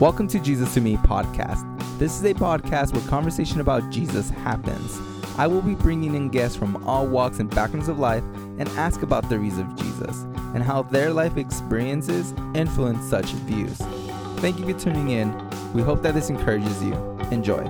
Welcome to Jesus to Me podcast. This is a podcast where conversation about Jesus happens. I will be bringing in guests from all walks and backgrounds of life and ask about their views of Jesus and how their life experiences influence such views. Thank you for tuning in. We hope that this encourages you. Enjoy.